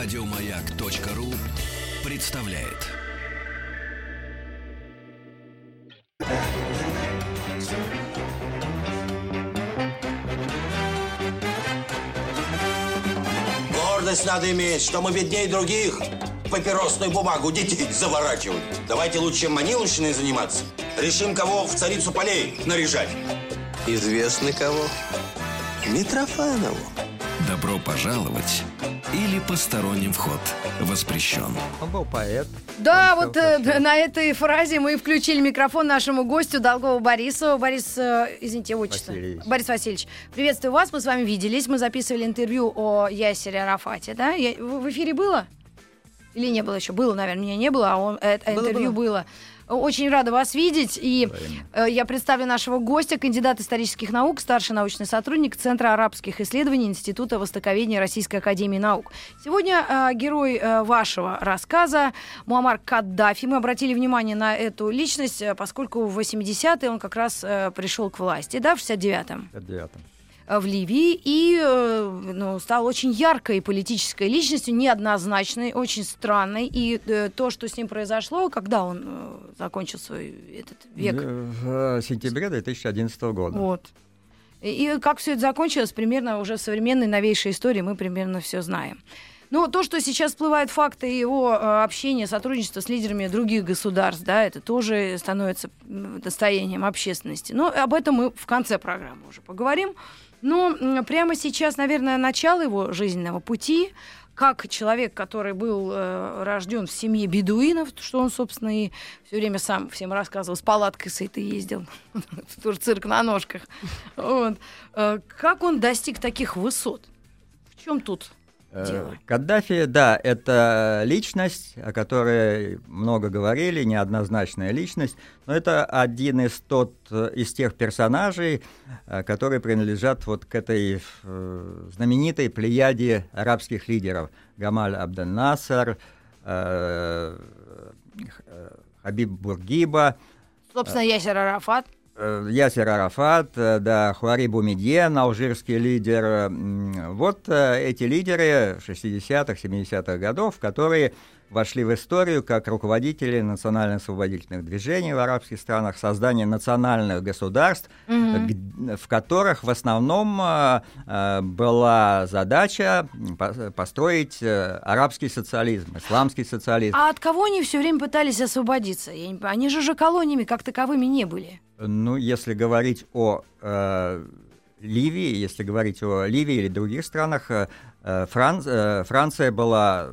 Радиомаяк.ру представляет. Гордость надо иметь, что мы беднее других. Папиросную бумагу детей заворачивают. Давайте лучше маниловщиной заниматься. Решим, кого в царицу полей наряжать. Известно кого? Митрофанову. Добро пожаловать или посторонним вход воспрещен. Он был поэт. Да, Он вот э, на этой фразе мы включили микрофон нашему гостю Долгову Борису. Борис, э, извините, отчество. Васильевич. Борис Васильевич, приветствую вас. Мы с вами виделись. Мы записывали интервью о Ясере Арафате, да? Я- в, в эфире было? Или не было еще? Было, наверное, меня не было, а он, э, э, Было, интервью было. было. Очень рада вас видеть. И э, я представлю нашего гостя, кандидат исторических наук, старший научный сотрудник Центра арабских исследований Института Востоковедения Российской Академии Наук. Сегодня э, герой э, вашего рассказа Муаммар Каддафи. Мы обратили внимание на эту личность, э, поскольку в 80-е он как раз э, пришел к власти, да, в 69-м В 59-м. э, в Ливии и э, ну, стал очень яркой политической личностью, неоднозначной, очень странной. И э, то, что с ним произошло, когда он э, закончил свой этот век, В сентябре 2011 года. вот. И, как все это закончилось, примерно уже в современной новейшей истории мы примерно все знаем. Но то, что сейчас всплывают факты его э, общения, сотрудничества с лидерами других государств, да, это тоже становится достоянием общественности. Но об этом мы в конце программы уже поговорим. Но м, прямо сейчас, наверное, начало его жизненного пути, как человек, который был э, рожден в семье бедуинов, что он, собственно, и все время сам всем рассказывал, с палаткой с этой ездил, тоже цирк на ножках. Э, Как он достиг таких высот? В чем тут дело? Каддафи, да, это личность, о которой много говорили, неоднозначная личность, но это один из, тот, э, из тех персонажей, э, которые принадлежат вот к этой э, знаменитой плеяде арабских лидеров. Гамаль Абдел-Насер, э, э, Хабиб Бургиба, Собственно, Ясер Арафат. Э, Ясер Арафат, э, да, Хуари Бумедьен, алжирский лидер. Вот э, эти лидеры 60-х, 70-х годов, которые вошли в историю как руководители национально-освободительных движений в арабских странах, создание национальных государств, г- в которых в основном была задача построить арабский социализм, исламский социализм. А от кого они все время пытались освободиться? Они же же колониями как таковыми не были. Ну, если говорить о э, Ливии, если говорить о Ливии или других странах, э, э, Фран- э, Франция была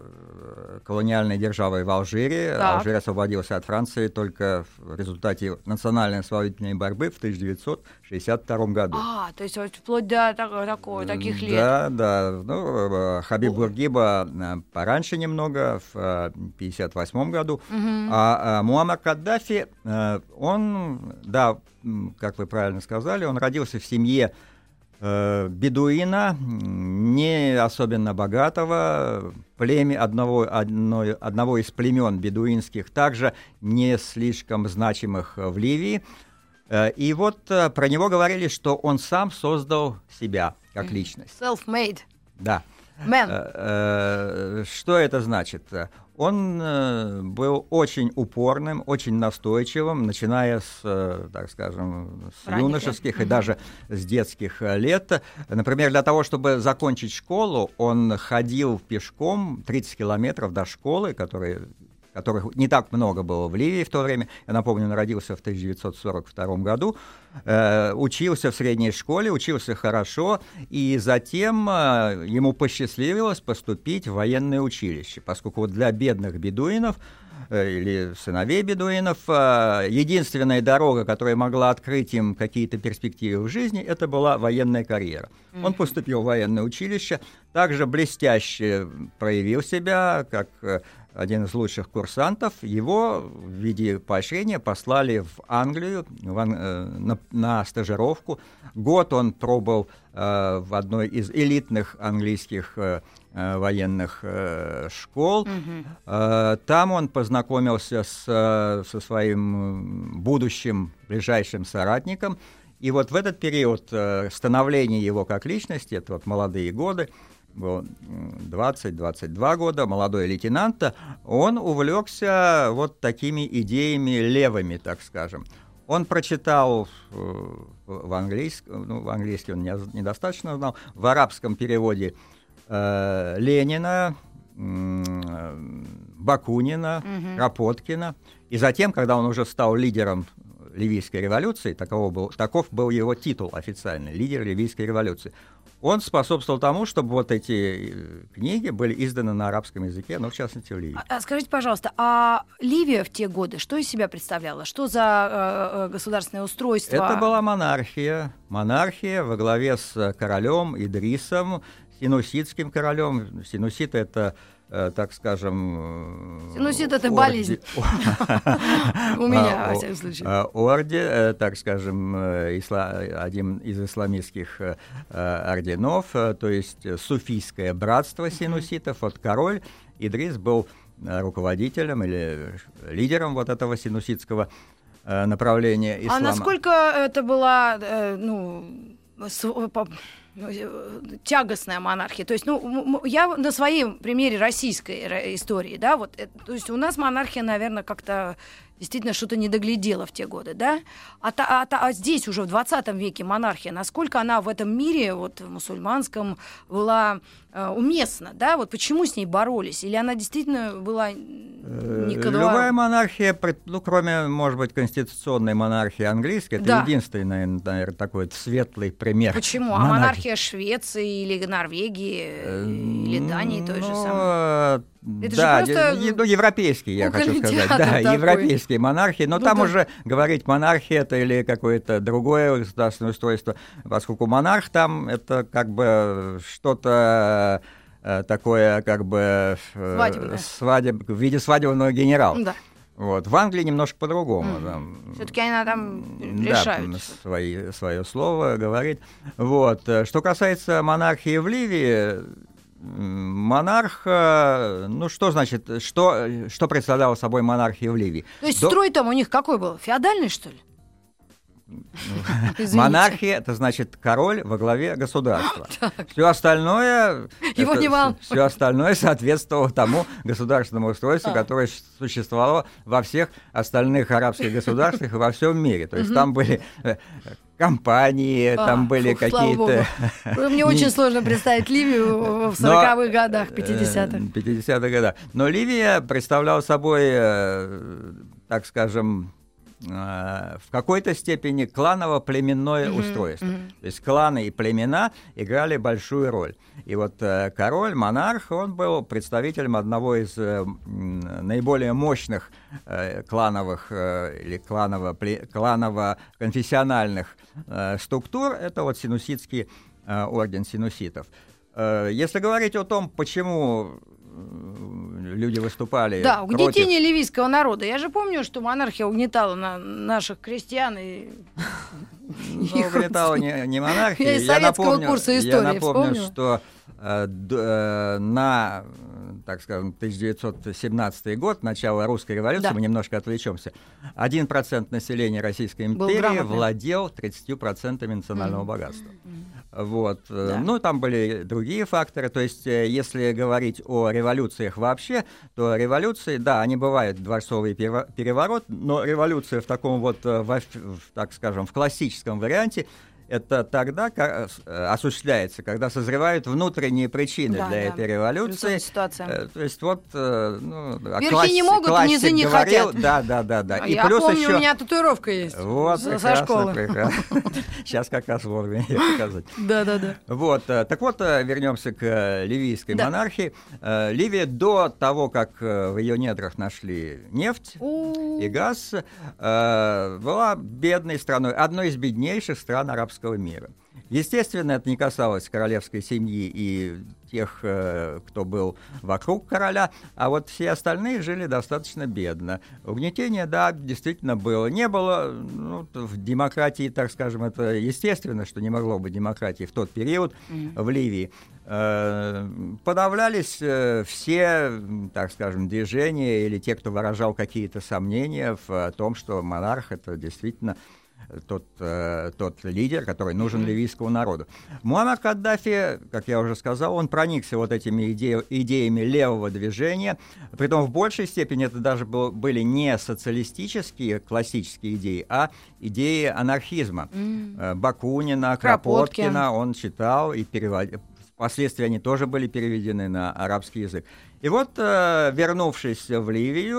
колониальной державой в Алжире. Так. Алжир освободился от Франции только в результате национальной освободительной борьбы в 1962 году. А, то есть вот вплоть до так- такого, таких лет. Да, да. Ну, э, Хабиб Бургиба э, пораньше немного, в 1958 году. А, а Муаммар Каддафи, э, он, да, как вы правильно сказали, он родился в семье э, бедуина, м, не особенно богатого, племя одного, одной- одного из племен бедуинских, также не слишком значимых э, в Ливии. Э, И вот э, про него говорили, что он сам создал себя как личность. Self-made Да. Man. Э, э, Что это значит? Он э, был очень упорным, очень настойчивым, начиная с, так скажем, с Ранних юношеских и даже с детских лет. Например, для того, чтобы закончить школу, он ходил пешком 30 километров до школы, которая которых не так много было в Ливии в то время. Я напомню, он родился в 1942 году, э, учился в средней школе, учился хорошо, и затем э, ему посчастливилось поступить в военное училище, поскольку вот для бедных бедуинов или сыновей бедуинов, э, единственная дорога, которая могла открыть им какие-то перспективы в жизни, это была военная карьера. Он поступил в военное училище, также блестяще проявил себя как э, один из лучших курсантов. Его в виде поощрения послали в Англию в Ан- э, на, на стажировку. Год он пробыл э, в одной из элитных английских э, э, военных э, школ. Э, Там он познакомился с, э, со своим будущим ближайшим соратником. И вот в этот период э, становления его как личности, это вот молодые годы, был 20-22 года, молодой лейтенант, он увлекся вот такими идеями левыми, так скажем. Он прочитал э, в английском, ну, в английский он недостаточно знал, в арабском переводе э, Ленина, э, Бакунина, угу. Кропоткина. И затем, когда он уже стал лидером Ливийской революции, такого был, таков был его титул официальный, лидер Ливийской революции, он способствовал тому, чтобы вот эти э, книги были изданы на арабском языке, ну, в частности, в Ливии. А, скажите, пожалуйста, а Ливия в те годы что из себя представляла? Что за э, э государственное устройство? Это была монархия. Монархия во главе с королем Идрисом, синуситским королем. Синусит — это Э, так скажем... Синусит ну, — это болезнь. У меня, во всяком случае. А, орде, э, так скажем, э, один из исламистских орденов, то есть суфийское братство синуситов, вот король Идрис был руководителем или лидером вот этого синуситского направления а ислама. А насколько это была, ну, э, тягостная монархия. То есть, ну, я на своем примере российской истории, да, вот, то есть у нас монархия, наверное, как-то действительно что-то не доглядела в те годы, да? А, а, а здесь уже в 20 веке монархия, насколько она в этом мире, вот в мусульманском, была э, уместна, да? Вот почему с ней боролись? Или она действительно была не ко Любая монархия, ну, кроме, может быть, конституционной монархии английской, это да. единственный, наверное, такой светлый пример. Почему? Монархии. А монархия Швеции или Норвегии или Дании той же ну, самой? Это да, же просто... ну, европейские, я хочу сказать. Да, такой. европейские монархии. Но ну, там да. уже говорить монархия это или какое-то другое государственное устройство, поскольку монарх там это как бы что-то э, такое как бы э, свадеб, в виде свадебного генерала. Да. Вот. В Англии немножко по-другому. Mm. Все-таки она там решают. Да, свои, свое слово говорит. Вот. Что касается монархии в Ливии, монарх, ну что значит, что, что представляла собой монархия в Ливии? То есть До... строй там у них какой был? Феодальный, что ли? Монархия это значит король во главе государства. Все остальное, Его это, не все остальное соответствовало тому государственному устройству, а. которое существовало во всех остальных арабских государствах и во всем мире. То есть там были э, компании, а, там были какие-то... Мне очень сложно представить Ливию в 40-х годах, 50-х. 50-х годах. Но Ливия представляла собой, э, так скажем, Э, в какой-то степени кланово-племенное mm-hmm. устройство. Mm-hmm. То есть кланы и племена играли большую роль. И вот э, король, монарх, он был представителем одного из э, наиболее мощных э, клановых э, или кланово, кланово-конфессиональных э, структур. Это вот синуситский э, орден синуситов. Э, если говорить о том, почему люди выступали. Да, угнетение против... ливийского народа. Я же помню, что монархия угнетала на наших крестьян и ну, угнетала не, не монархия. Я, напомню, курса истории я напомню, что э, э, на так скажем, 1917 год, начало русской революции, да. мы немножко отвлечемся, 1% населения Российской империи владел 30% национального mm-hmm. богатства. Вот. Э, да. Ну, там были другие факторы. То есть, э, если говорить о революциях вообще, то революции, да, они бывают дворцовый переворот, но революция в таком вот, э, в, так скажем, в классическом варианте это тогда как, э, осуществляется, когда созревают внутренние причины да, для да. этой революции. Ситуация. Э, то есть вот, э, ну, Верхи класс, не могут, низы не говорил, хотят. Да, да, да, да. И Я плюс помню, еще... у меня татуировка есть. Вот, со, прекрасно, школы. Прекрасно. Сейчас как раз вовремя ее показать. Да, да, да. Вот, так вот, вернемся к ливийской да. монархии. Ливия до того, как в ее недрах нашли нефть и газ, была бедной страной, одной из беднейших стран арабского арабского мира. Естественно, это не касалось королевской семьи и тех, э, кто был вокруг короля, а вот все остальные жили достаточно бедно. Угнетение, да, действительно было. Не было ну, в демократии, так скажем, это естественно, что не могло быть демократии в тот период mm-hmm. в Ливии. Э, подавлялись э, все, так скажем, движения или те, кто выражал какие-то сомнения в том, что монарх это действительно тот, э, тот лидер, который нужен ливийскому народу. Муаммар Каддафи, как я уже сказал, он проникся вот этими иде идеями левого движения, притом в большей степени это даже был, были не социалистические классические идеи, а идеи анархизма. Mm. Бакунина, Кропоткина, Кропоткина он читал и переводил. Впоследствии они тоже были переведены на арабский язык. И вот, э, вернувшись в Ливию,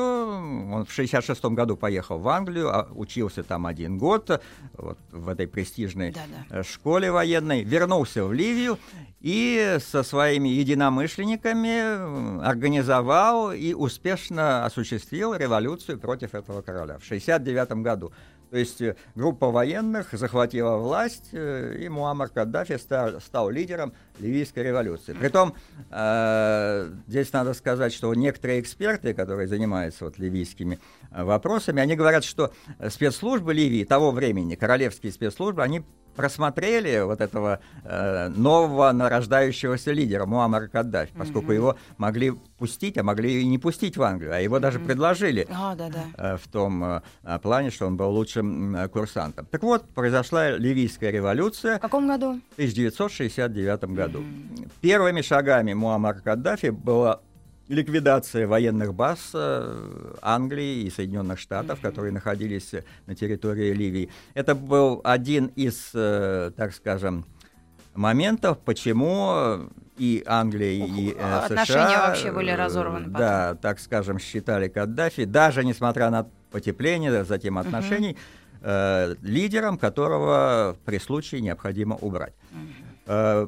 он в 66 году поехал в Англию, а учился там один год, вот, в этой престижной Да-да. Э, школе военной, вернулся в Ливию и со своими единомышленниками организовал и успешно осуществил революцию против этого короля в 69 году. То есть э, группа военных захватила власть, э, и Муаммар Каддафи стал, стал лидером ливийской революции. Притом, э, здесь надо сказать, что некоторые эксперты, которые занимаются вот ливийскими э, вопросами, они говорят, что спецслужбы Ливии того времени, королевские спецслужбы, они просмотрели вот этого э, нового нарождающегося лидера Муаммара Каддафи, поскольку mm-hmm. его могли пустить, а могли и не пустить в Англию, а его даже предложили oh, да, да. Э, в том э, плане, что он был лучшим э, курсантом. Так вот, произошла ливийская революция. В каком году? В 1969 году. Mm-hmm. Первыми шагами Муаммара Каддафи было ликвидация военных баз э, Англии и Соединенных Штатов, которые находились на территории Ливии. Это был один из, э, так скажем, моментов, почему и Англия, и э, США... Отношения вообще были разорваны. Потом. Да, так скажем, считали Каддафи, даже несмотря на потепление, затем отношений, э, лидером, которого при случае необходимо убрать. Mm-hmm. Э,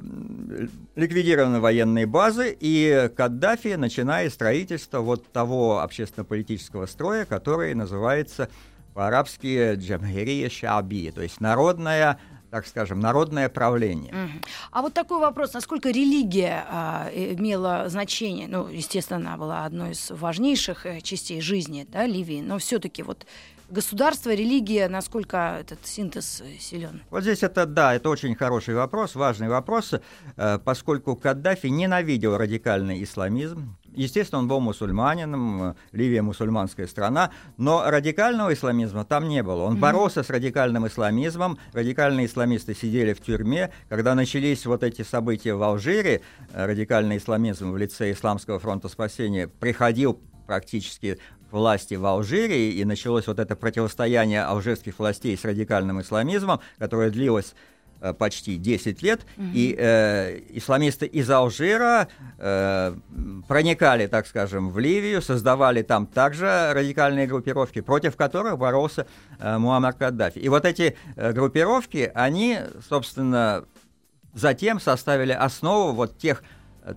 ликвидированы военные базы, и Каддафи начинает строительство вот того общественно-политического строя, который называется по-арабски «Джамхирия Шаби», то есть народная так скажем, народное правление. Угу. А вот такой вопрос, насколько религия а, имела значение, ну, естественно, она была одной из важнейших э, частей жизни да, Ливии, но все-таки вот государство, религия, насколько этот синтез э, силен? Вот здесь это, да, это очень хороший вопрос, важный вопрос, э, поскольку Каддафи ненавидел радикальный исламизм, Естественно, он был мусульманином, Ливия мусульманская страна, но радикального исламизма там не было. Он mm-hmm. боролся с радикальным исламизмом, радикальные исламисты сидели в тюрьме. Когда начались вот эти события в Алжире, э, радикальный исламизм в лице Исламского фронта спасения приходил практически власти в Алжире, и началось вот это противостояние алжирских властей с радикальным исламизмом, которое длилось э, почти 10 лет, угу. и э, исламисты из Алжира э, проникали, так скажем, в Ливию, создавали там также радикальные группировки, против которых боролся э, Муаммар Каддафи. И вот эти э, группировки, они, собственно, затем составили основу вот тех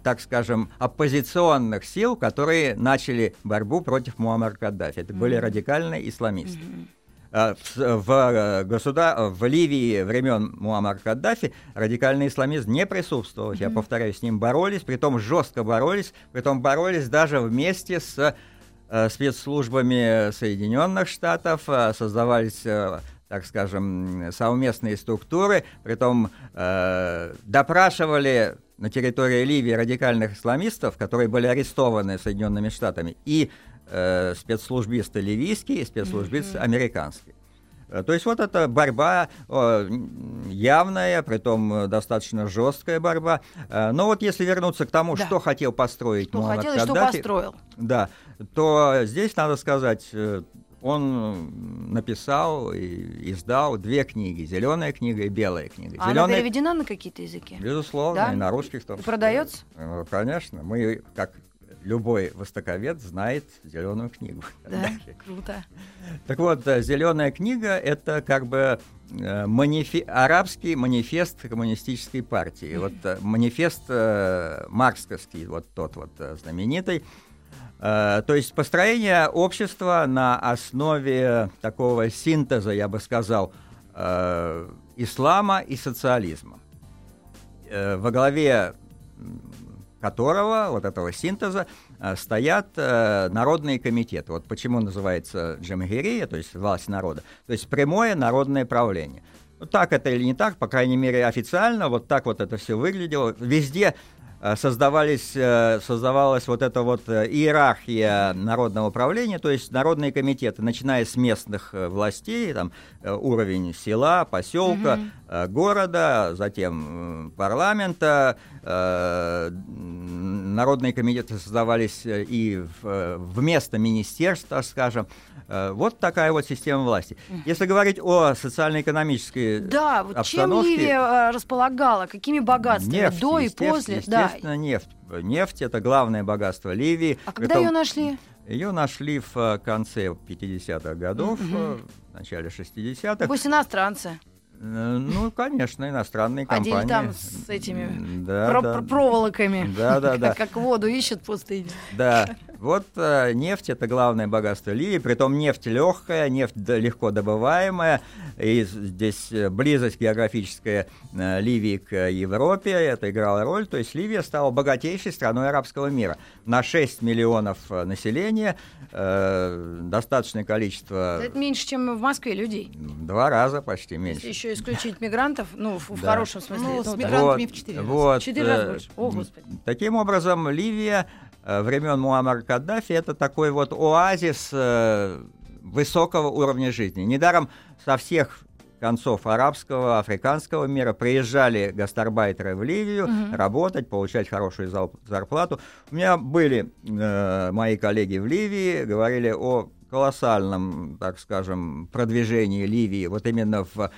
так скажем, оппозиционных сил, которые начали борьбу против Муаммара Каддафи. Это mm-hmm. были радикальные исламисты. Mm-hmm. В, в, э, государ... в Ливии времен Муаммара Каддафи радикальный исламизм не присутствовал. Mm-hmm. Я повторяю, с ним боролись, притом жестко боролись, притом боролись даже вместе с э, спецслужбами Соединенных Штатов, э, создавались так скажем, совместные структуры, притом э, допрашивали на территории Ливии радикальных исламистов, которые были арестованы Соединенными Штатами, и э, спецслужбисты ливийские, и спецслужбисты mm-hmm. американские. Э, то есть вот эта борьба явная, притом достаточно жесткая борьба. Э, но вот если вернуться к тому, да. что хотел построить что Муаммад хотел Каддафи, что построил. Да, то здесь надо сказать, э, он написал и издал две книги: зеленая книга и белая книга. А Зеленая... она переведена на какие-то языки? Безусловно, да? и на русских тоже. Продается? Э, конечно. Мы, как любой востоковед, знает зеленую книгу. Да, круто. Так вот, э, зеленая книга это как бы э, манифи... арабский манифест коммунистической партии. Вот манифест марксовский, вот тот вот знаменитый. Э, то есть построение общества на основе такого синтеза, я бы сказал, э, ислама и социализма, э, во главе которого, вот этого синтеза, стоят народные комитеты. Вот почему называется джамгирия, то есть власть народа, то есть прямое народное правление. Так это или не так, по крайней мере, официально, вот так вот это все выглядело. Везде создавались, э, создавалась вот эта вот э, иерархия народного правления, то есть народные комитеты, начиная с местных э, властей, там э, уровень села, поселка, э, города, затем э, парламента, э, народные комитеты создавались э, и э, вместо министерства, скажем. Э, Вот такая вот система власти. Если говорить о социально-экономической Да, вот чем обстановке... Ливия э, располагала, какими богатствами Нефть, до и после? Да. Естественно, нефть. Нефть – это главное богатство Ливии. А когда Притом ее нашли? Ее нашли в э, конце 50-х годов, э, в начале 60-х. Пусть иностранцы. Э, Ну, конечно, иностранные компании. там с этими да, про- да. про- проволоками. Да, да, да. Как воду ищут в пустыне. Да, вот э, нефть это главное богатство Ливии, притом нефть легкая, нефть легко добываемая, и здесь э, близость географическая э, Ливии к Европе, это играло роль, то есть Ливия стала богатейшей страной арабского мира. На 6 миллионов э, населения э, достаточное количество, Это меньше, чем в Москве людей. два раза почти Если меньше. еще исключить мигрантов, ну, в, в Да. хорошем смысле. Ну, с мигрантами в четыре раза. Вот, Четыре раза э, больше. О, Господи. Таким образом, Ливия времен Муаммара Каддафи это такой вот оазис э, высокого уровня жизни. Недаром со всех концов арабского, африканского мира приезжали гастарбайтеры в Ливию работать, получать хорошую зарплату. У меня были э, мои коллеги в Ливии, говорили о колоссальном, так скажем, продвижении Ливии вот именно в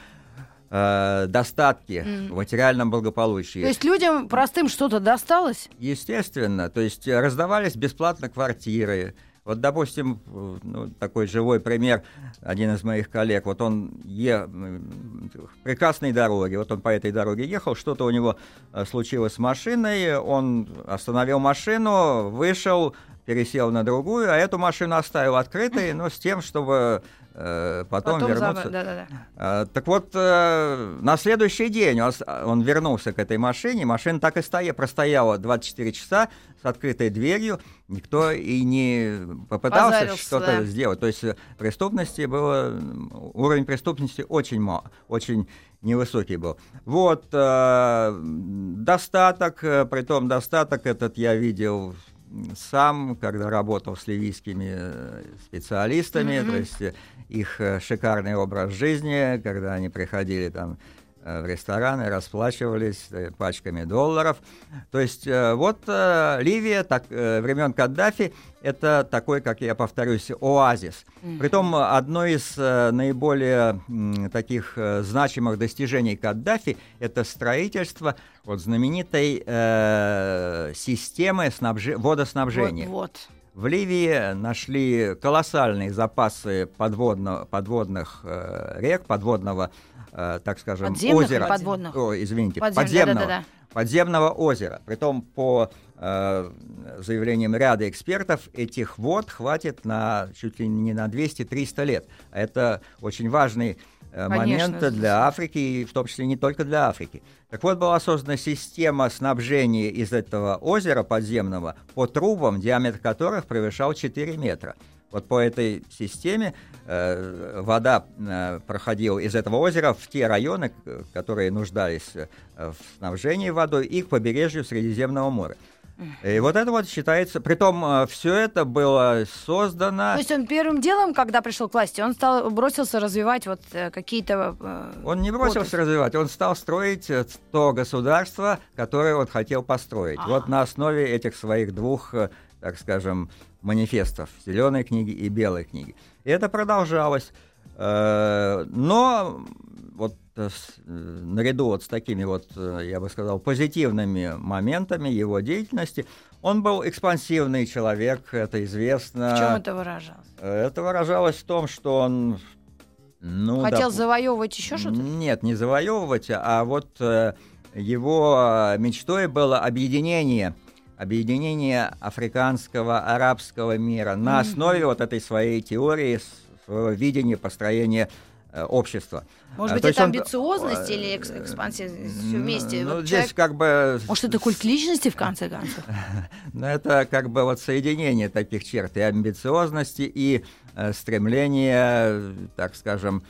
э, достатке, в материальном благополучии. То есть людям простым что-то досталось? Естественно, то есть э, раздавались бесплатно квартиры. Вот, допустим, э, ну, такой живой пример, один из моих коллег, вот он е... в прекрасной дороге, вот он по этой дороге ехал, что-то у него случилось с машиной, он остановил машину, вышел, пересел на другую, а эту машину оставил открытой, но с тем, чтобы потом, Потом вернуться. заб- Да-да-да. А, Так вот, э, на следующий день он, вернулся к этой машине, машина так и стоя, простояла 24 часа с открытой дверью, никто и не попытался что-то да. сделать. То есть э, преступности было, уровень преступности очень мал, очень невысокий был. Вот, э, достаток, э, притом достаток этот я видел сам, когда работал с ливийскими э, специалистами, то есть э, их э, шикарный образ жизни, когда они приходили там в рестораны, расплачивались э, пачками долларов. То есть э, вот э, Ливия так, э, времен Каддафи это такой, как я повторюсь, оазис. Притом э, одно из э, наиболее таких э, значимых достижений Каддафи это строительство вот знаменитой э, системы снабжи- водоснабжения. Вот, вот. В Ливии нашли колоссальные запасы подводно- подводных э, рек, подводного, э, так скажем, Подземных озера. подводных? О, извините, Подзем- подземного, да-да-да-да. подземного озера. Притом по э, заявлениям ряда экспертов этих вод хватит на чуть ли не на 200-300 лет. Это очень важный э, Конечно. момент для Африки, и в том числе не только для Африки. Так вот, была создана система снабжения из этого озера подземного по трубам, диаметр которых превышал 4 метра. Вот по этой системе э, вода э, проходила из этого озера в те районы, которые нуждались э, в снабжении водой, и к побережью Средиземного моря. И вот это вот считается, притом все это было создано... То есть он первым делом, когда пришел к власти, он стал бросился развивать вот э, какие-то... э, Он не бросился отрасли. развивать, он стал строить э, то государство, которое он хотел построить. Вот на основе этих своих двух, э, так скажем, манифестов, зеленой книги и белой книги. И это продолжалось. Э, Но вот э, наряду вот с такими вот, э, я бы сказал, позитивными моментами его деятельности, он был экспансивный человек, это известно. В чем это выражалось? Это выражалось в том, что он ну, Хотел доп- завоевывать еще что-то? нет, не завоевывать, а вот э, его мечтой было объединение, объединение африканского, арабского мира на основе вот этой своей теории, своего видения построения э, общества. Может А, быть, то это он- амбициозность э, или экс- экспансия все вместе? Ну, Вот здесь человек- как бы... Может, это культ личности, в конце концов? Ну, это как бы вот соединение таких черт и амбициозности, и э, стремления, э, так скажем,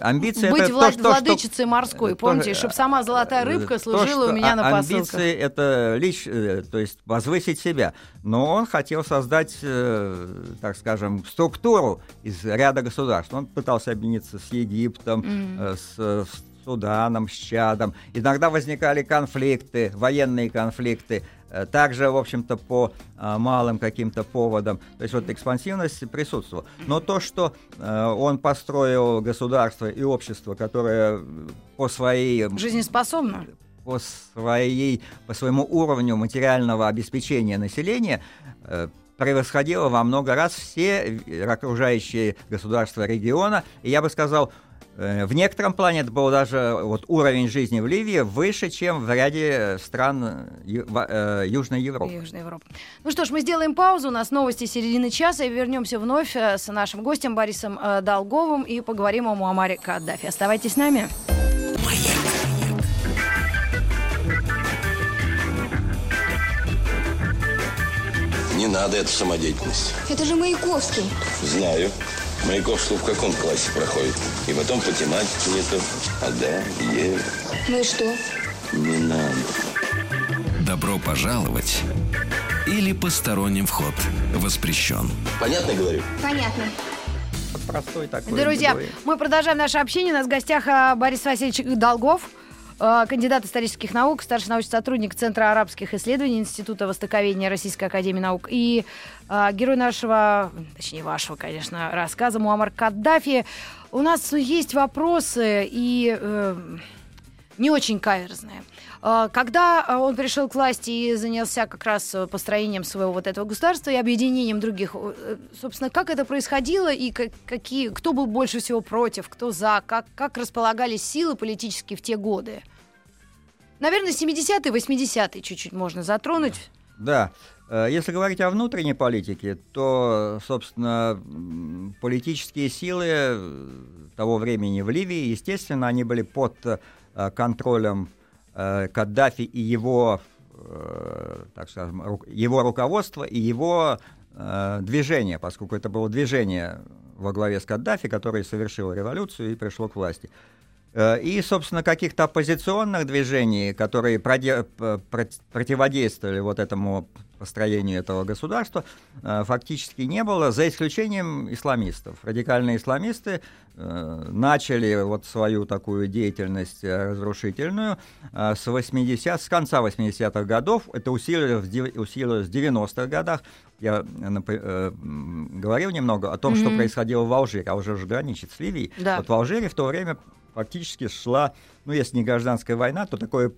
амбиции Быть это вла- то, что, владычицей морской, то, помните, что- чтобы сама золотая рыбка то, служила что у меня а- на посылках. Амбиции это лич, э, то есть возвысить себя. Но он хотел создать, э, так скажем, структуру из ряда государств. Он пытался объединиться с Египтом, э, с, с Суданом, с Чадом. Иногда возникали конфликты, военные конфликты. Э, Также, в общем-то, по а, малым каким-то поводам. То есть вот экспансивность присутствовала. Но то, что э, он построил государство и общество, которое э, по своей Жизнеспособна? по своей по своему уровню материального обеспечения населения э, превосходило во много раз все э, окружающие государства региона. И я бы сказал, э, в некотором плане это был даже вот уровень жизни в Ливии выше, чем в ряде стран э, Ю- во- э, Южной Европы. Южная Европа. Ну что ж, мы сделаем паузу. У нас новости середины часа. И вернемся вновь э, с нашим гостем Борисом э, Долговым и поговорим о Муамаре Каддафи. Оставайтесь с нами. Не надо эту самодеятельность. Это же Маяковский. Знаю. Маяковский в каком классе проходит? И потом по тематике не то. А да, е, Ну и что? не надо. Добро пожаловать или посторонним вход воспрещен. Понятно говорю? Понятно. Простой такой. Друзья, любой. мы продолжаем наше общение. У нас в гостях э, Борис Васильевич Долгов, кандидат исторических наук, старший научный сотрудник Центра арабских исследований Института Востоковедения Российской Академии Наук и э, герой нашего, точнее вашего, конечно, рассказа Муаммар Каддафи. У нас есть вопросы и э, не очень каверзные. Э, Когда э, он пришел к власти и занялся как раз э, построением своего вот этого государства и объединением других, э, собственно, как это происходило и ка- какие, кто был больше всего против, кто за, как, как располагались силы политические в те годы? Наверное, 70-е, 80-е чуть-чуть можно затронуть. Да. Э, Если говорить о внутренней политике, то, собственно, политические силы того времени в Ливии, естественно, они были под контролем э, Каддафи и его, э, так скажем, его руководства и его э, движения, поскольку это было движение во главе с Каддафи, которое совершило революцию и пришло к власти. Э, И, собственно, каких-то оппозиционных движений, которые противодействовали вот этому построению этого государства, э, фактически не было, за исключением исламистов. Радикальные исламисты э, начали вот свою такую деятельность э, разрушительную с 80 с конца 80-х годов. Это усилилось усилилось в 90-х годах. Я говорил немного о том, что происходило в Алжире. Алжир же граничит с Ливией. Да. Вот в Алжире в то время фактически шла, ну, если не гражданская война, то такое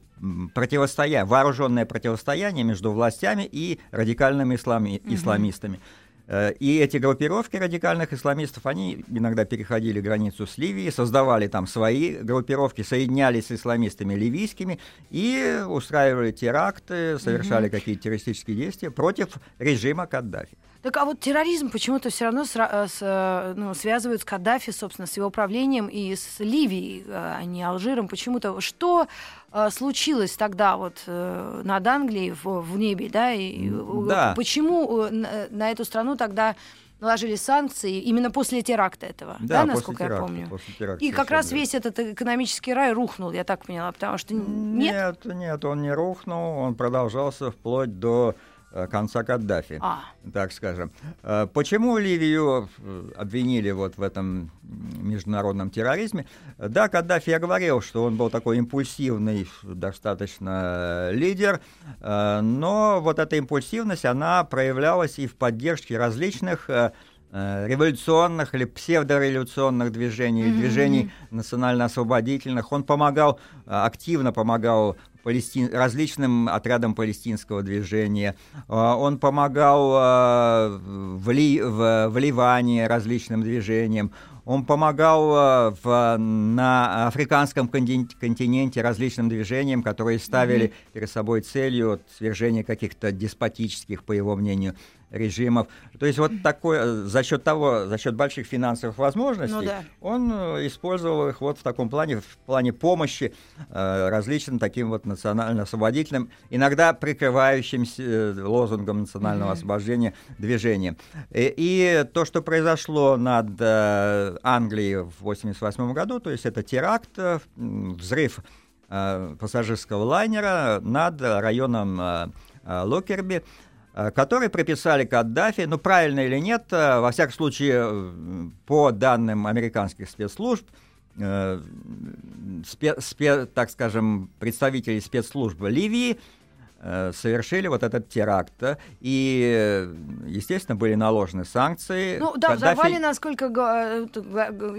противостояние, вооруженное противостояние между властями и радикальными ислами- исламистами. Э, И эти группировки радикальных исламистов, они иногда переходили границу с Ливией, создавали там свои группировки, соединялись с исламистами ливийскими и устраивали теракты, совершали какие-то террористические действия против режима Каддафи. Так а вот терроризм почему-то все равно сра- э, с, э, ну, связывают с Каддафи, собственно, с его правлением и с Ливией, э, а не Алжиром. Почему-то что случилось тогда вот над Англией в, в небе, да? И, Да. Почему на, на эту страну тогда наложили санкции именно после теракта этого, да, после насколько я теракта, помню? после теракта И как раз совершенно весь этот экономический рай рухнул, я так поняла, потому что нет. Нет, нет, он не рухнул, он продолжался вплоть до конца Каддафи, А. так скажем. Э, Почему Ливию э, обвинили вот в этом международном терроризме? Да, Каддафи, я говорил, что он был такой импульсивный достаточно э, лидер, э, но вот эта импульсивность, она проявлялась и в поддержке различных э, э, революционных или псевдореволюционных движений, движений национально-освободительных. Он помогал, э, активно помогал палестин- различным отрядам палестинского движения. Э, Он помогал э, в, Ли- в- в Ливане различным движениям. Он помогал э, в, на африканском контин- континенте различным движениям, которые ставили перед собой целью свержения каких-то деспотических, по его мнению, режимов. То есть вот такое, за счет того, за счет больших финансовых возможностей, Ну да. он э, использовал их вот в таком плане, в плане помощи э, различным таким вот национально-освободительным, иногда прикрывающимся э, лозунгом национального освобождения движением. И, и то, что произошло над э, Англией в 1988 году, то есть это теракт, э, взрыв э, пассажирского лайнера над районом э, э, Локерби, э, который приписали Каддафи, ну правильно или нет, э, во всяком случае, э, по данным американских спецслужб, спе- спе- так скажем, представителей спецслужб Ливии совершили вот этот теракт. э, И, э, естественно, были наложены санкции. Ну да, Каддафи- взорвали, насколько э,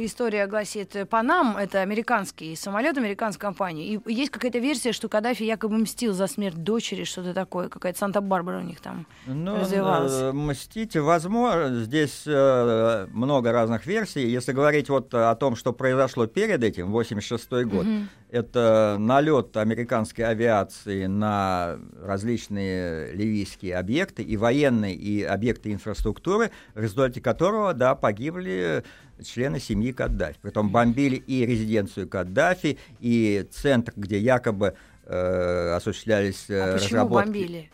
история гласит, э, Панам, это американский самолет американской компании. И есть какая-то версия, что Каддафи якобы мстил за смерть дочери, что-то такое, какая-то Санта-Барбара у них там Ну, развивалась. э, мстить возможно. Здесь э, много разных версий. Если говорить вот о том, что произошло перед этим, 86 год, это налет американской авиации на различные ливийские объекты, и военные, и объекты инфраструктуры, в результате которого, да, погибли члены семьи Каддафи. Притом бомбили и резиденцию Каддафи, и центр, где якобы э, осуществлялись э, А почему разработки. бомбили?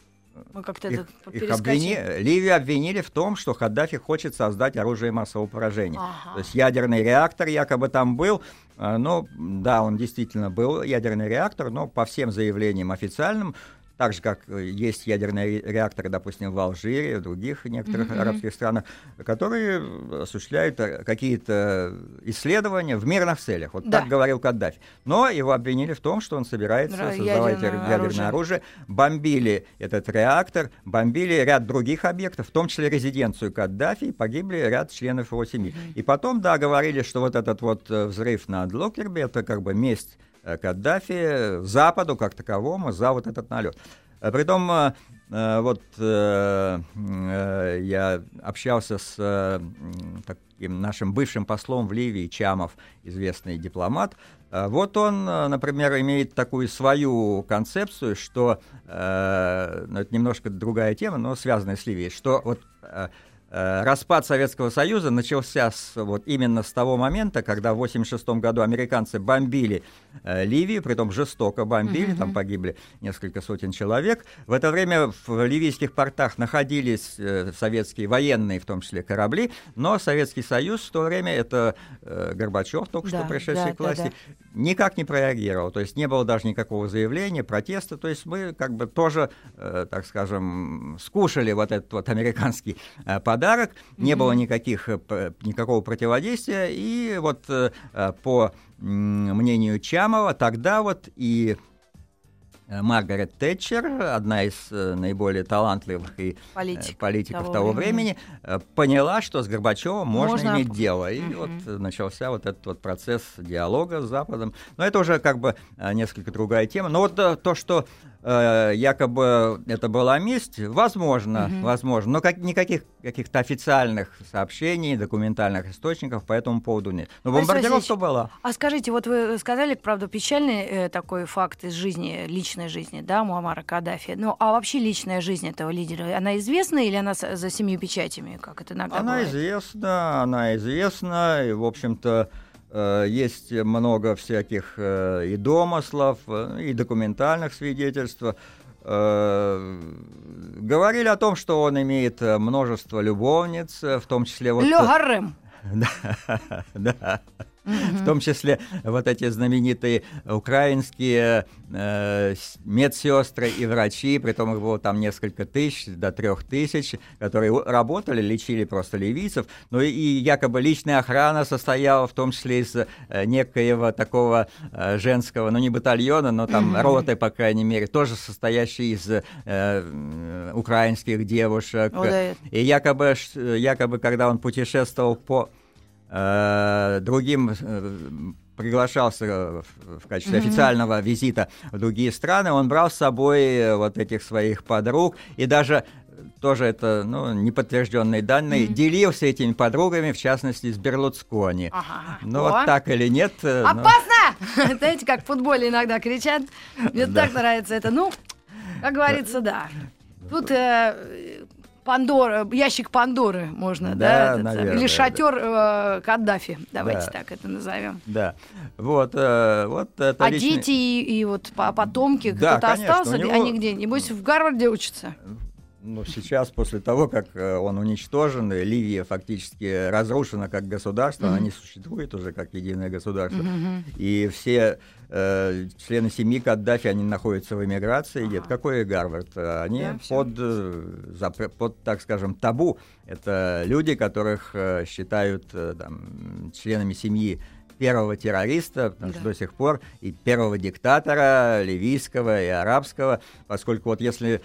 Мы как-то Их, это их обвини- Ливию обвинили в том, что Каддафи хочет создать оружие массового поражения. Ага. То есть ядерный реактор якобы там был. А, Ну, да, он действительно был ядерный реактор, но по всем заявлениям официальным, так же, как э, есть ядерные ре- реакторы, допустим, в Алжире, в других некоторых арабских странах, которые осуществляют э, какие-то исследования в мирных целях. Вот Да. так говорил Каддафи. Но его обвинили в том, что он собирается Ра- создавать ядерное ядерное оружие. оружие, бомбили этот реактор, бомбили ряд других объектов, в том числе резиденцию Каддафи, и погибли ряд членов его семьи. И потом, да, говорили, что вот этот вот э, взрыв над Локерби, это как бы месть э, Каддафи Западу как таковому за вот этот налет. Э, Притом, э, э, вот э, э, я общался с э, таким нашим бывшим послом в Ливии, Чамов, известный дипломат. Э, Вот он, э, например, имеет такую свою концепцию, что, э, ну, это немножко другая тема, но связанная с Ливией, что вот э, э, распад Советского Союза начался с, вот именно с того момента, когда в 1986 году американцы бомбили э, Ливию, притом жестоко бомбили, там погибли несколько сотен человек. В это время в ливийских портах находились э, советские военные, в том числе корабли, но Советский Союз в то время, это э, Горбачев, только Да, что пришедший да, к власти, да, никак не прореагировал. То есть не было даже никакого заявления, протеста. То есть мы как бы тоже, э, так скажем, скушали вот этот вот американский э, подарок. Не было никаких, э, никакого противодействия. И вот э, э, по мнению Чамова тогда вот и Маргарет Тэтчер, одна из э, наиболее талантливых и э, Политик политиков того того, времени. времени, э, поняла, что с Горбачевым можно, Можно иметь дело. И вот э, начался вот этот вот процесс диалога с Западом. Но это уже как бы э, несколько другая тема. Но вот э, то, что э, якобы это была месть, возможно, возможно. Но как, никаких каких-то официальных сообщений, документальных источников по этому поводу нет. Но бомбардировка была. А скажите, вот вы сказали, правда, печальный э, такой факт из жизни, личной жизни, да, Муаммара Каддафи. Ну, а вообще личная жизнь этого лидера, она известна или она за семью печатями, как это иногда Она бывает? известна, она известна, и, в общем-то, есть много всяких э, и домыслов, э, и документальных свидетельств. Э, Говорили о том, что он имеет э, множество любовниц, э, в том числе вот... Лё Гаррем. Да, да. В том числе вот эти знаменитые украинские э, медсестры и врачи, притом их было там несколько тысяч, до трех тысяч, которые работали, лечили просто ливийцев. Ну и, и якобы личная охрана состояла в том числе из э, некоего такого э, женского, ну не батальона, но там роты, по крайней мере, тоже состоящей из э, украинских девушек. О, да. И якобы, якобы, когда он путешествовал по другим, э, приглашался э, в, качестве официального визита в другие страны, он брал с собой э, вот этих своих подруг и даже э, тоже это ну, неподтвержденные данные, делился этими подругами, в частности, с Берлуцкони. Ага. Ну вот так или нет. э, но- Опасно! Знаете, как в футболе иногда кричат. Мне так нравится это. Ну, как говорится, да. Тут э, Пандора, ящик Пандоры можно, Да, да? этот, наверное, Или шатер э, Каддафи, давайте Да. так это назовем. Да. Вот, э, вот это А личный- дети и, и вот по- потомки, Да, кто-то остался, него- они где? Небось, в Гарварде учатся. Ну, сейчас, после того, как э, он уничтожен, и Ливия фактически разрушена как государство, она не существует уже как единое государство. И все э, члены семьи Каддафи, они находятся в эмиграции. Нет, какой Гарвард? Э, Они Да, под, э, запре- под, так скажем, табу. Это люди, которых э, считают э, там, членами семьи первого террориста, потому что Да. до сих пор, и первого диктатора ливийского и арабского, поскольку вот если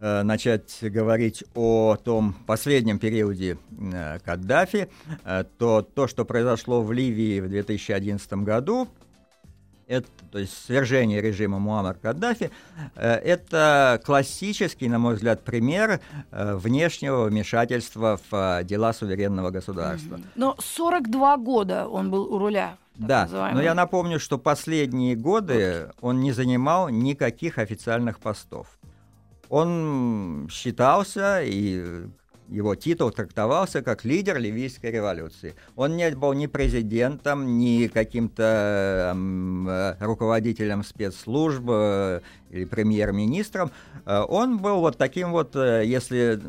э, начать говорить о том последнем периоде э, Каддафи, э, то то, что произошло в Ливии в 2011 году, это, то есть свержение режима Муаммар Каддафи, э, это классический, на мой взгляд, пример э, внешнего вмешательства в э, дела суверенного государства. Но 42 года он был у руля. Да, называемый. но я напомню, что последние годы он не занимал никаких официальных постов. Он считался, и его титул трактовался как лидер ливийской революции. Он не был ни президентом, ни каким-то э, руководителем спецслужб э, или премьер-министром. Э, Он был вот таким вот, э, если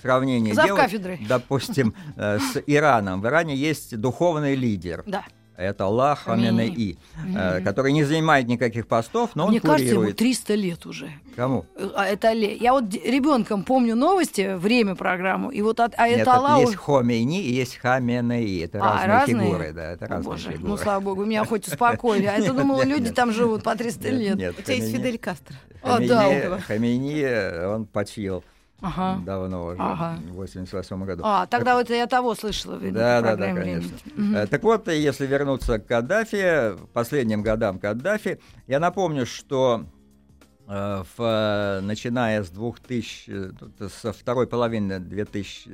сравнение делать, допустим, э, с Ираном. В Иране есть духовный лидер. Да. Это Аллах Хаменеи, э, который не занимает никаких постов, но Мне он кажется, ему курирует. 300 лет уже. Кому? А это Ле. Я вот ребенком помню новости, время программу, и вот от, а Нет, это Аллах. есть Хомейни и есть Хаменеи. Это А, разные, разные? фигуры, да, это О, разные боже, фигуры. ну слава богу, меня хоть успокоили. А я думала, люди там живут по 300 Нет, лет. У тебя есть Фидель Кастро. А, да, Хамейни- он почил Ага. давно уже, Ага. в 88 году. А, тогда вот я того слышала. видно, Да, да, да, конечно. «Времени». Э, Так вот, если вернуться к Каддафи, последним годам Каддафи, я напомню, что э, в, начиная с 2000, э, со второй половины 2000,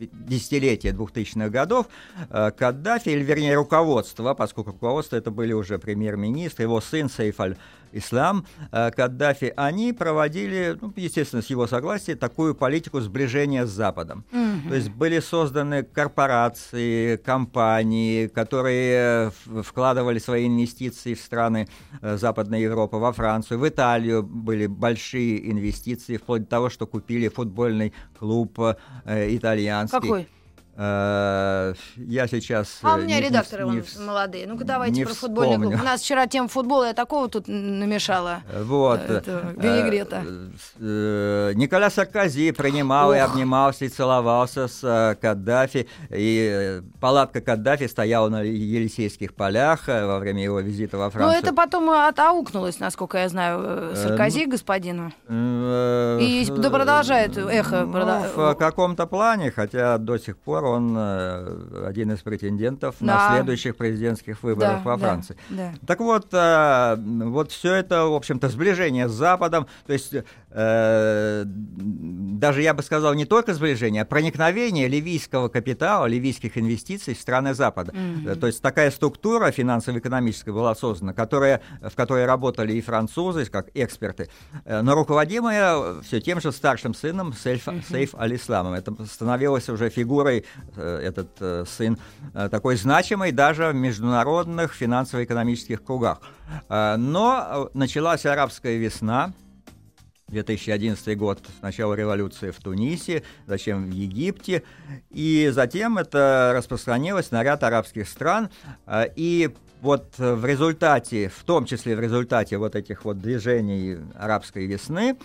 э, десятилетия 2000-х годов, Каддафи, или вернее руководство, поскольку руководство это были уже премьер-министр, его сын Сейф аль-Ислам, э, Каддафи, они проводили, ну, естественно, с его согласия, такую политику сближения с Западом. То есть были созданы корпорации, компании, которые в- вкладывали свои инвестиции в страны э, Западной Европы, во Францию, в Италию были большие инвестиции, вплоть до того, что купили футбольный клуб э, итальянский. Какой? Э, я сейчас... А у э, меня не- не редакторы не вс- молодые. Ну-ка давайте не про футбольный клуб. вспомню. У нас вчера тема футбола, я такого тут намешала. Вот. Э, винегрета. э, э, Никола Саркози принимал и Ох. обнимался и целовался с Каддафи. И палатка Каддафи стояла на Елисейских полях во время его визита во Францию. это потом и отаукнулось, насколько я знаю, Саркози господину. Э, И да продолжает эхо. ну, в каком-то плане, хотя до сих пор он э, один из претендентов Да. на следующих президентских выборах Да, во да, Франции. да. Так вот, э, вот все это, в общем-то, сближение с Западом, то есть э, даже я бы сказал не только сближение, а проникновение ливийского капитала, ливийских инвестиций в страны Запада. Э, То есть такая структура финансово-экономическая была создана, которая, в которой работали и французы, как эксперты, э, но руководимая все тем же старшим сыном Сейф, Сейф аль-Исламом. Это становилось уже фигурой, этот сын, такой значимой даже в международных финансово-экономических кругах. Но началась арабская весна, 2011 год, начало революции в Тунисе, затем в Египте, и затем это распространилось на ряд арабских стран, э, и вот в результате, в том числе в результате вот этих вот движений арабской весны,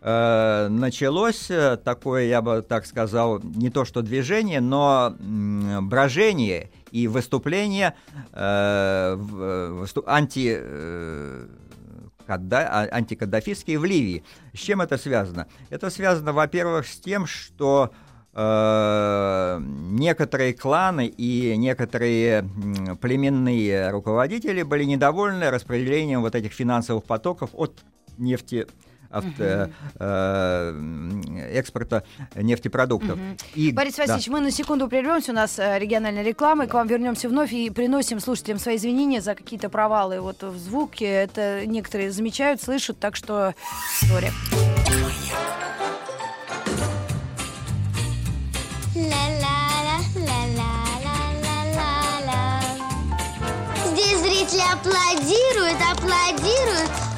э, началось э, такое, я бы так сказал, не то что движение, но брожение и выступление э, в- э, выступ- анти... э, Кадда- а- антикаддафистские в Ливии. С чем это связано? Это связано, во-первых, с тем, что э, некоторые кланы и некоторые племенные руководители были недовольны распределением вот этих финансовых потоков от нефти авто, э, э экспорта нефтепродуктов. И, Борис Васильевич, да. мы на секунду прервемся, у нас э, региональная реклама, к вам вернемся вновь и приносим слушателям свои извинения за какие-то провалы вот в звуке. Это некоторые замечают, слышат, так что... Sorry. Аплодируют, аплодируют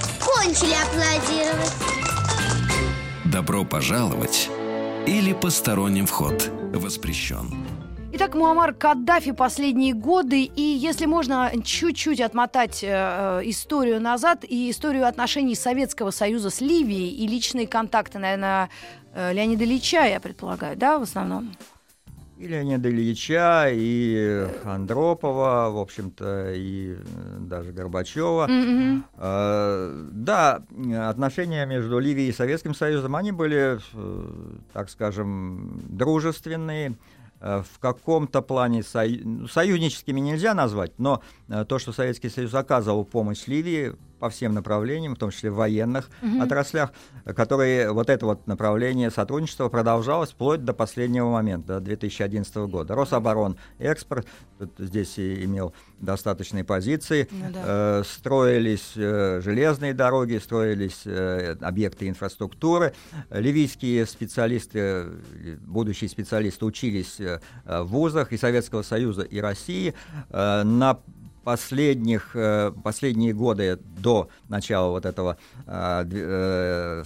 закончили аплодировать. Добро пожаловать или посторонним вход воспрещен. Итак, Муаммар Каддафи последние годы, и если можно чуть-чуть отмотать э, историю назад и историю отношений Советского Союза с Ливией и личные контакты, наверное, э, Леонида Ильича, я предполагаю, да, в основном? И Леонида Ильича, и Андропова, в общем-то, и э, даже Горбачева. Mm-hmm. Э, да, отношения между Ливией и Советским Союзом, они были, э, так скажем, дружественные. Э, в каком-то плане сою... союзническими нельзя назвать, но то, что Советский Союз оказывал помощь Ливии по всем направлениям, в том числе в военных угу. отраслях, которые вот это вот направление сотрудничества продолжалось вплоть до последнего момента, до 2011 года. Рособорон, экспорт, здесь и имел достаточные позиции, ну, да. э, строились э, железные дороги, строились э, объекты инфраструктуры, ливийские специалисты, будущие специалисты учились э, в вузах и Советского Союза, и России э, на последних, э, последние годы до начала вот этого э, э,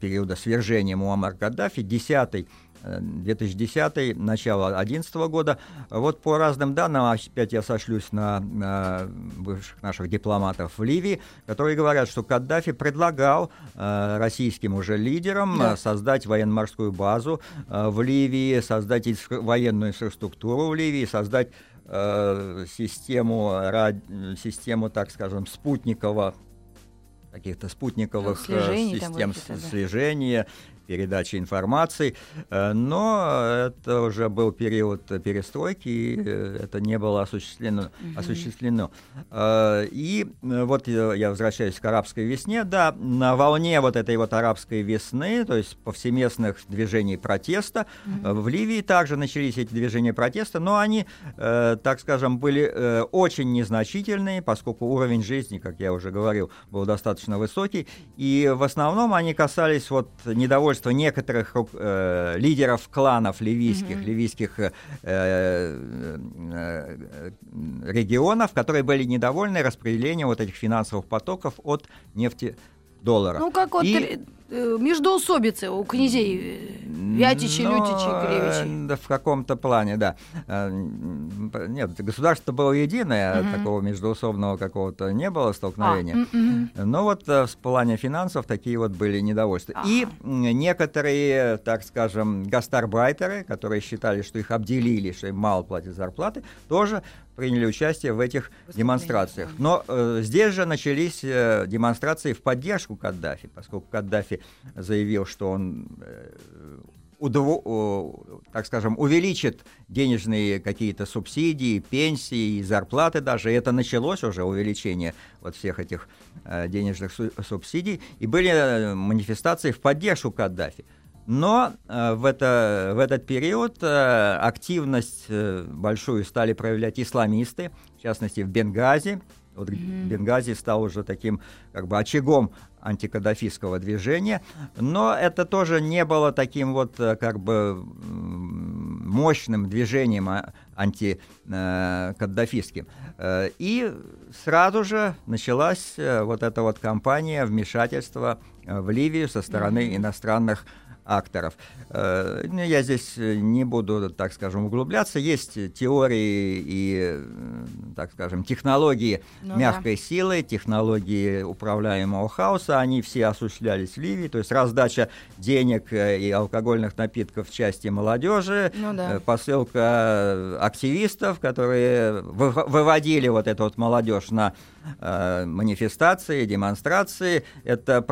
периода свержения Муаммар Каддафи, 10 2010 начало 2011 года. Вот по разным данным, опять я сошлюсь на, на бывших наших дипломатов в Ливии, которые говорят, что Каддафи предлагал э, российским уже лидерам да. создать военно-морскую базу э, в Ливии, создать военную инфраструктуру в Ливии, создать э, систему, рад, систему, так скажем, спутникового каких-то спутниковых ну, слежений, систем слежения, передачи информации, э, но это уже был период перестройки, и э, это не было осуществлено. Угу. осуществлено. Э, и вот я возвращаюсь к арабской весне, да, на волне вот этой вот арабской весны, то есть повсеместных движений протеста, угу. в Ливии также начались эти движения протеста, но они, так скажем, были очень незначительные, поскольку уровень жизни, как я уже говорил, был достаточно высокий, и в основном они касались вот недовольства недовольство некоторых э, лидеров кланов ливийских, mm-hmm. ливийских э, э, регионов, которые были недовольны распределением вот этих финансовых потоков от нефти доллара. Ну, как вот и... Э, междоусобицы у князей Вятичи, Но, Лютичи, Кривичи. Да, в каком-то плане, да. Э, нет, государство было единое, угу. такого междоусобного какого-то не было столкновения. А, Но вот э, в плане финансов такие вот были недовольства. Ага. И некоторые, так скажем, гастарбайтеры, которые считали, что их обделили, что им мало платят зарплаты, тоже приняли участие в этих демонстрациях. Но э, здесь же начались э, демонстрации в поддержку Каддафи, поскольку Каддафи заявил, что он э, удово, так скажем, увеличит денежные какие-то субсидии, пенсии и зарплаты даже. И это началось уже, увеличение вот всех этих э, денежных субсидий. И были э, манифестации в поддержку Каддафи. Но э, в, это, в этот период э, активность э, большую стали проявлять исламисты, в частности в Бенгази. Вот mm-hmm. Бенгази стал уже таким как бы очагом антикаддафистского движения, но это тоже не было таким вот э, как бы мощным движением а, антикаддафистским. Э, и сразу же началась э, вот эта вот кампания вмешательства в Ливию со стороны mm-hmm. иностранных акторов. Э, я здесь э, не буду, так скажем, углубляться. Есть теории и, так скажем, технологии ну, мягкой да. силы, технологии управляемого хаоса. Они все осуществлялись в Ливии. То есть раздача денег э, и алкогольных напитков в части молодежи, ну, да. посылка активистов, которые выводили вот эту вот молодежь на манифестации, демонстрации. Это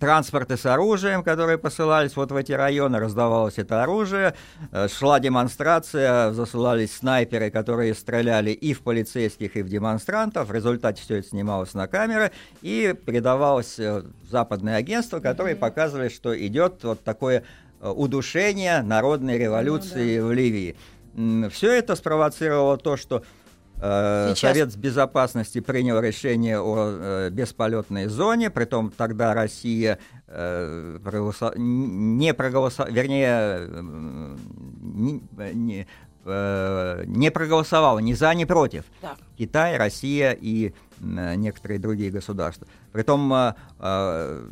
транспорты с оружием, которые посылались вот в эти районы, раздавалось это оружие, э, шла демонстрация, засылались снайперы, которые стреляли и в полицейских, и в демонстрантов. В результате все это снималось на камеры и передавалось э, в западные агентства, которые показывали, что идет вот такое э, удушение народной революции ну, да. в Ливии. Все это спровоцировало то, что Сейчас. Совет Безопасности принял решение о э, бесполетной зоне, притом тогда Россия э, проголосо... не проголосовала, вернее, не, не, э, не проголосовало ни за, ни против. Так. Китай, Россия и э, некоторые другие государства. Притом э, э,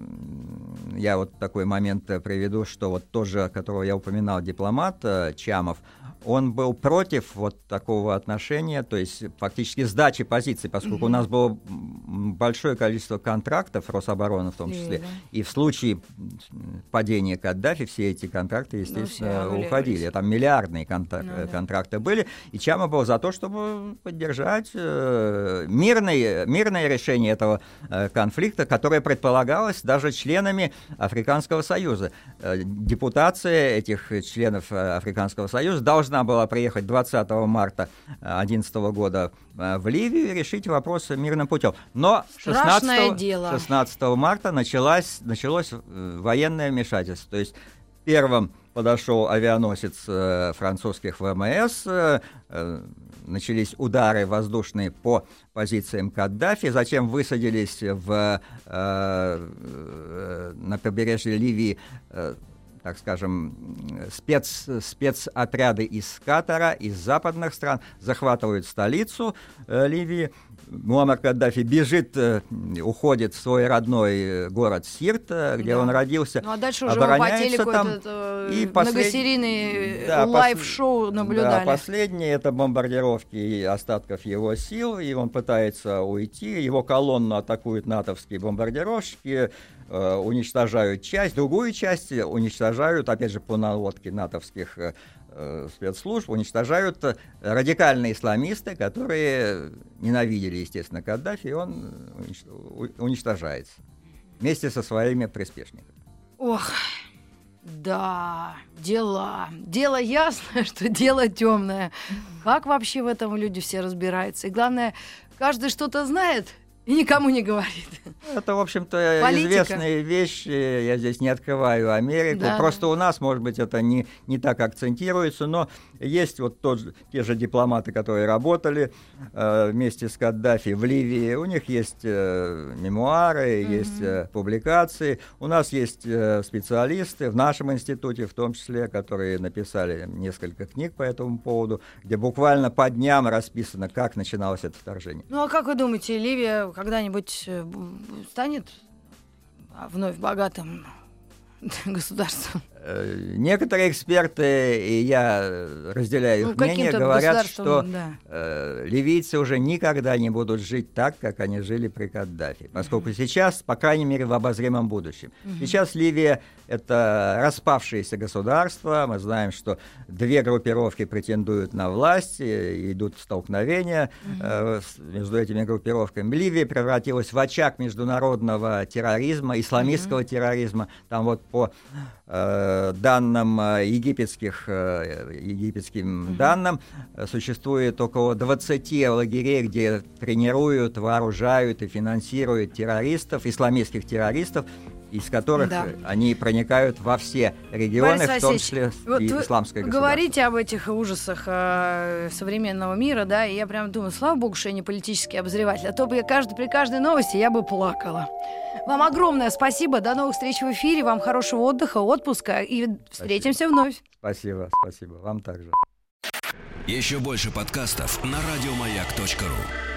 я вот такой момент приведу, что вот тоже, которого я упоминал, дипломат э, Чамов, он был против вот такого отношения, то есть фактически сдачи позиций, поскольку mm-hmm. у нас было большое количество контрактов, Рособороны в том числе, mm-hmm. и в случае падения Каддафи все эти контракты, ну, естественно, ну, уходили. Там миллиардные контак- ну, да. контракты были, и Чама был за то, чтобы поддержать э, мирное, мирное решение этого э, конфликта, которое предполагалось даже членами Африканского Союза. Э, депутация этих членов э, Африканского Союза должна должна была приехать 20 марта 2011 года э, в Ливию и решить вопрос мирным путем. Но 16, 16 марта началось, началось э, военное вмешательство. То есть первым подошел авианосец э, французских ВМС, начались удары воздушные по позициям Каддафи, затем высадились в, на побережье Ливии так скажем, спец, спецотряды из Катара, из западных стран захватывают столицу э, Ливии. Муаммар Каддафи бежит, э, уходит в свой родной э, город Сирт, э, где да. он родился. Ну а дальше уже мы по телеку там, этот, э, и послед... многосерийный да, лайв-шоу наблюдали. Да, последние это бомбардировки остатков его сил, и он пытается уйти. Его колонну атакуют натовские бомбардировщики, э, уничтожают часть, другую часть уничтожают, опять же, по наводке натовских э, Э, спецслужб уничтожают э, радикальные исламисты, которые ненавидели, естественно, Каддафи, и он уничтожается вместе со своими приспешниками. Ох, да, дела. Дело ясное, что дело темное. Как вообще в этом люди все разбираются? И главное, каждый что-то знает, и никому не говорит. Это, в общем-то, известные вещи. Я здесь не открываю Америку. Да. Просто у нас, может быть, это не, не так акцентируется, но есть вот тот, те же дипломаты, которые работали э, вместе с Каддафи в Ливии. У них есть э, мемуары, mm-hmm. есть э, публикации. У нас есть э, специалисты в нашем институте, в том числе, которые написали несколько книг по этому поводу, где буквально по дням расписано, как начиналось это вторжение. Ну а как вы думаете, Ливия когда-нибудь э, станет вновь богатым государством? Э, некоторые эксперты, и я разделяю их ну, мнение, говорят, что да. э, ливийцы уже никогда не будут жить так, как они жили при Каддафи. Поскольку mm-hmm. сейчас, по крайней мере, в обозримом будущем. Mm-hmm. Сейчас Ливия — это распавшееся государство. Мы знаем, что две группировки претендуют на власть, идут столкновения mm-hmm. э, между этими группировками. Ливия превратилась в очаг международного терроризма, исламистского mm-hmm. терроризма. Там вот по Э, данным э, египетских, э, египетским mm-hmm. данным, существует около 20 лагерей, где тренируют, вооружают и финансируют террористов, исламистских террористов, из которых да. они проникают во все регионы, Борис в том числе вот и исламское государство. Говорите об этих ужасах э, современного мира, да, и я прям думаю, слава богу, что я не политический обозреватель, а то бы я каждый, при каждой новости я бы плакала. Вам огромное спасибо, до новых встреч в эфире, вам хорошего отдыха, отпуска, и встретимся спасибо. вновь. Спасибо, спасибо, вам также. Еще больше подкастов на радиомаяк.ру